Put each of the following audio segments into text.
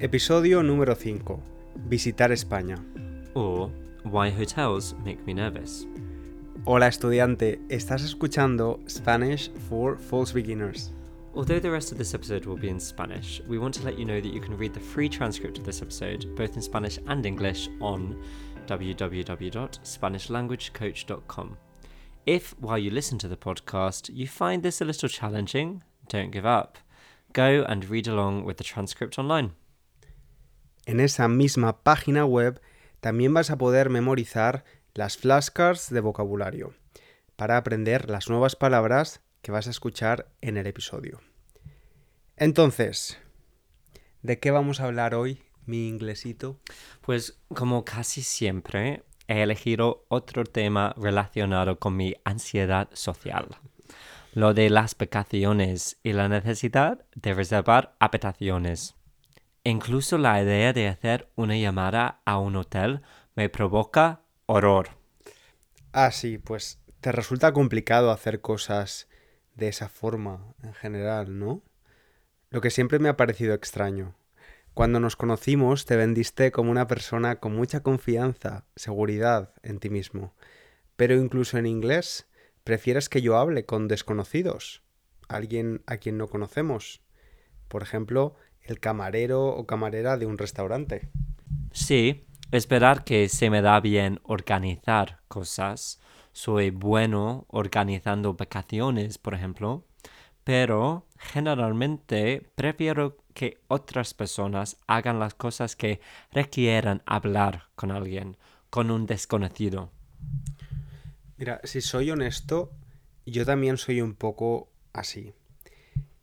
Episodio número 5. Visitar España. Or Why Hotels Make Me Nervous. Hola estudiante, estás escuchando Spanish for False Beginners. Although the rest of this episode will be in Spanish, we want to let you know that you can read the free transcript of this episode, both in Spanish and English, on www.spanishlanguagecoach.com. If, while you listen to the podcast, you find this a little challenging, don't give up. Go and read along with the transcript online. En esa misma página web también vas a poder memorizar las flashcards de vocabulario para aprender las nuevas palabras que vas a escuchar en el episodio. Entonces, ¿de qué vamos a hablar hoy, mi inglesito? Pues como casi siempre, he elegido otro tema relacionado con mi ansiedad social. Lo de las vacaciones y la necesidad de reservar habitaciones. Incluso la idea de hacer una llamada a un hotel me provoca horror. Ah, sí, pues te resulta complicado hacer cosas de esa forma en general, ¿no? Lo que siempre me ha parecido extraño. Cuando nos conocimos te vendiste como una persona con mucha confianza, seguridad en ti mismo. Pero incluso en inglés, prefieres que yo hable con desconocidos, alguien a quien no conocemos. Por ejemplo, el camarero o camarera de un restaurante. Sí, esperar que se me da bien organizar cosas. Soy bueno organizando vacaciones, por ejemplo, pero generalmente prefiero que otras personas hagan las cosas que requieran hablar con alguien, con un desconocido. Mira, si soy honesto, yo también soy un poco así.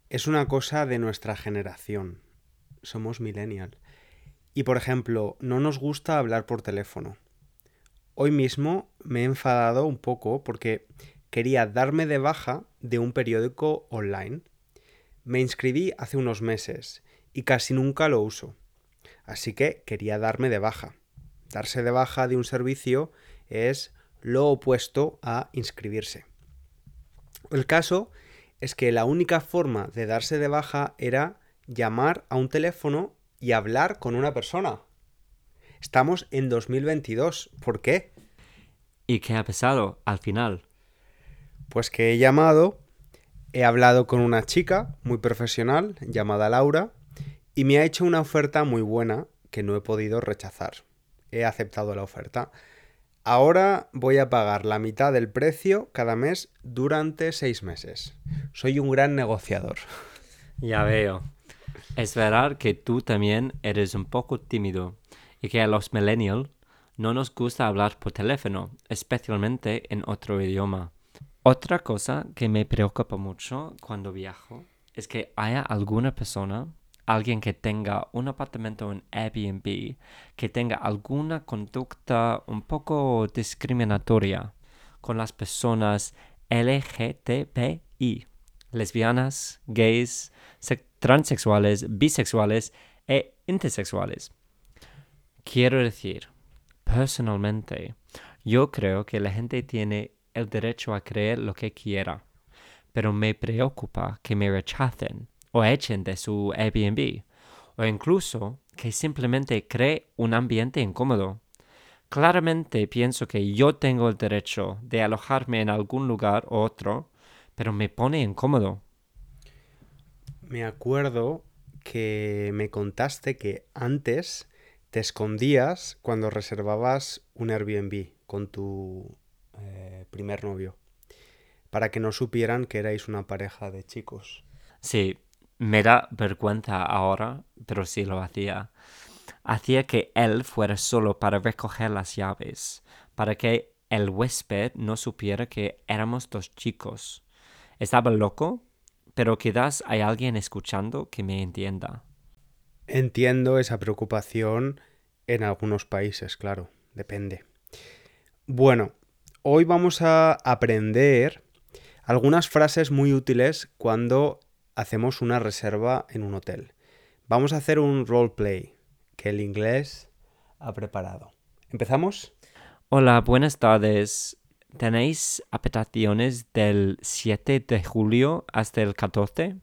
Es una cosa de nuestra generación. Somos millennial. Y por ejemplo, no nos gusta hablar por teléfono. Hoy mismo me he enfadado un poco porque quería darme de baja de un periódico online. Me inscribí hace unos meses y casi nunca lo uso. Así que quería darme de baja. Darse de baja de un servicio es lo opuesto a inscribirse. El caso es que la única forma de darse de baja era llamar a un teléfono y hablar con una persona. Estamos en 2022. ¿Por qué? ¿Y qué ha pasado al final? Pues que he llamado, he hablado con una chica muy profesional llamada Laura y me ha hecho una oferta muy buena que no he podido rechazar. He aceptado la oferta. Ahora voy a pagar la mitad del precio cada mes durante seis meses. Soy un gran negociador. Ya veo. Es verdad que tú también eres un poco tímido y que a los millennials no nos gusta hablar por teléfono, especialmente en otro idioma. Otra cosa que me preocupa mucho cuando viajo es que haya alguna persona, alguien que tenga un apartamento en Airbnb, que tenga alguna conducta un poco discriminatoria con las personas LGTBI, lesbianas, gays, transexuales, bisexuales e intersexuales. Quiero decir, personalmente, yo creo que la gente tiene el derecho a creer lo que quiera, pero me preocupa que me rechacen o echen de su Airbnb, o incluso que simplemente cree un ambiente incómodo. Claramente pienso que yo tengo el derecho de alojarme en algún lugar u otro, pero me pone incómodo. Me acuerdo que me contaste que antes te escondías cuando reservabas un Airbnb con tu eh, primer novio, para que no supieran que erais una pareja de chicos. Sí, me da vergüenza ahora, pero sí lo hacía. Hacía que él fuera solo para recoger las llaves, para que el huésped no supiera que éramos dos chicos. Estaba loco, pero quizás hay alguien escuchando que me entienda. Entiendo esa preocupación en algunos países, claro, depende. Bueno, hoy vamos a aprender algunas frases muy útiles cuando hacemos una reserva en un hotel. Vamos a hacer un roleplay que el inglés ha preparado. ¿Empezamos? Hola, buenas tardes. ¿Tenéis habitaciones del 7 de julio hasta el 14?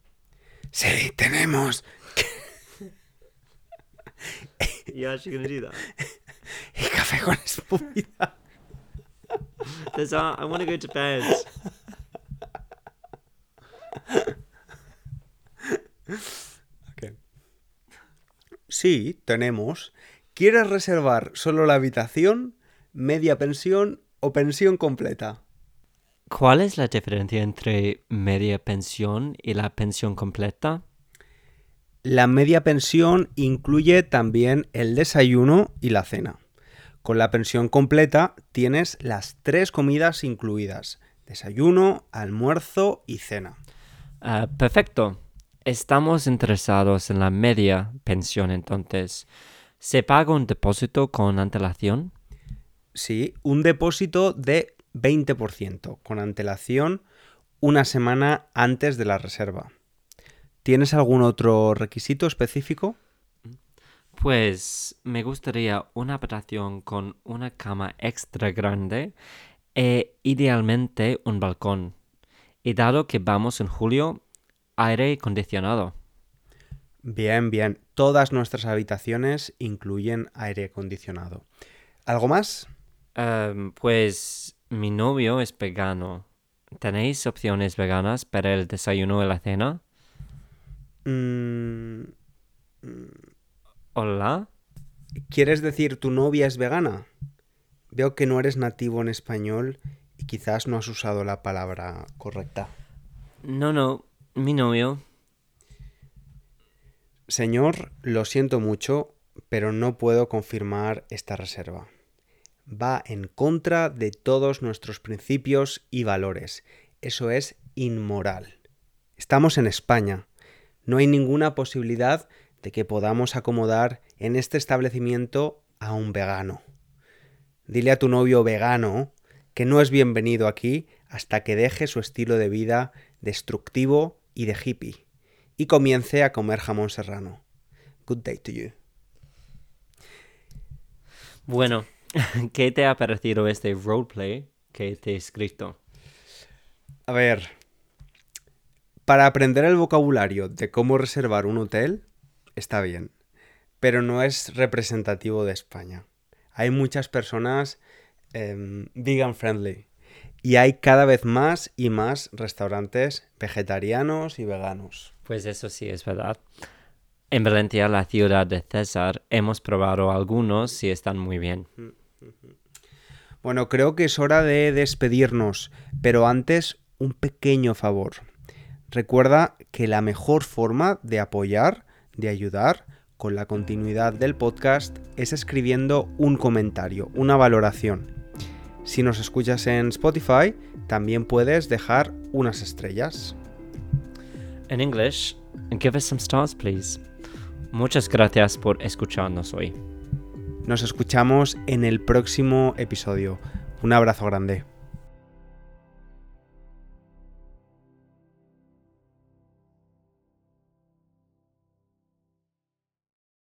Sí, tenemos. You actually gonna do that? Y café con espumita. There's a, I want to go to bed. Ok. Sí, tenemos. ¿Quieres reservar solo la habitación, media pensión o pensión completa? ¿Cuál es la diferencia entre media pensión y la pensión completa? La media pensión incluye también el desayuno y la cena. Con la pensión completa tienes las tres comidas incluidas. Desayuno, almuerzo y cena. Ah, perfecto. Estamos interesados en la media pensión entonces. ¿Se paga un depósito con antelación? Sí, un depósito de 20% con antelación una semana antes de la reserva. ¿Tienes algún otro requisito específico? Pues me gustaría una habitación con una cama extra grande e idealmente un balcón. Y dado que vamos en julio, aire acondicionado. Bien, bien. Todas nuestras habitaciones incluyen aire acondicionado. ¿Algo más? Em, pues mi novio es vegano. ¿Tenéis opciones veganas para el desayuno y la cena? Mm, Hola. ¿Quieres decir tu novia es vegana? Veo que no eres nativo en español y quizás no has usado la palabra correcta. No, no, mi novio. Señor, lo siento mucho, pero no puedo confirmar esta reserva. Va en contra de todos nuestros principios y valores. Eso es inmoral. Estamos en España. No hay ninguna posibilidad de que podamos acomodar en este establecimiento a un vegano. Dile a tu novio vegano que no es bienvenido aquí hasta que deje su estilo de vida destructivo y de hippie y comience a comer jamón serrano. Good day to you. Bueno, ¿qué te ha parecido este roleplay que te he escrito? A ver, para aprender el vocabulario de cómo reservar un hotel, está bien, pero no es representativo de España. Hay muchas personas em, vegan friendly y hay cada vez más y más restaurantes vegetarianos y veganos. Pues eso sí es verdad. En Valencia, la ciudad de César, hemos probado algunos y están muy bien. Bueno, creo que es hora de despedirnos, pero antes un pequeño favor. Recuerda que la mejor forma de apoyar, de ayudar con la continuidad del podcast es escribiendo un comentario, una valoración. Si nos escuchas en Spotify, también puedes dejar unas estrellas. En English, give us some stars, please. Muchas gracias por escucharnos hoy. Nos escuchamos en el próximo episodio. Un abrazo grande.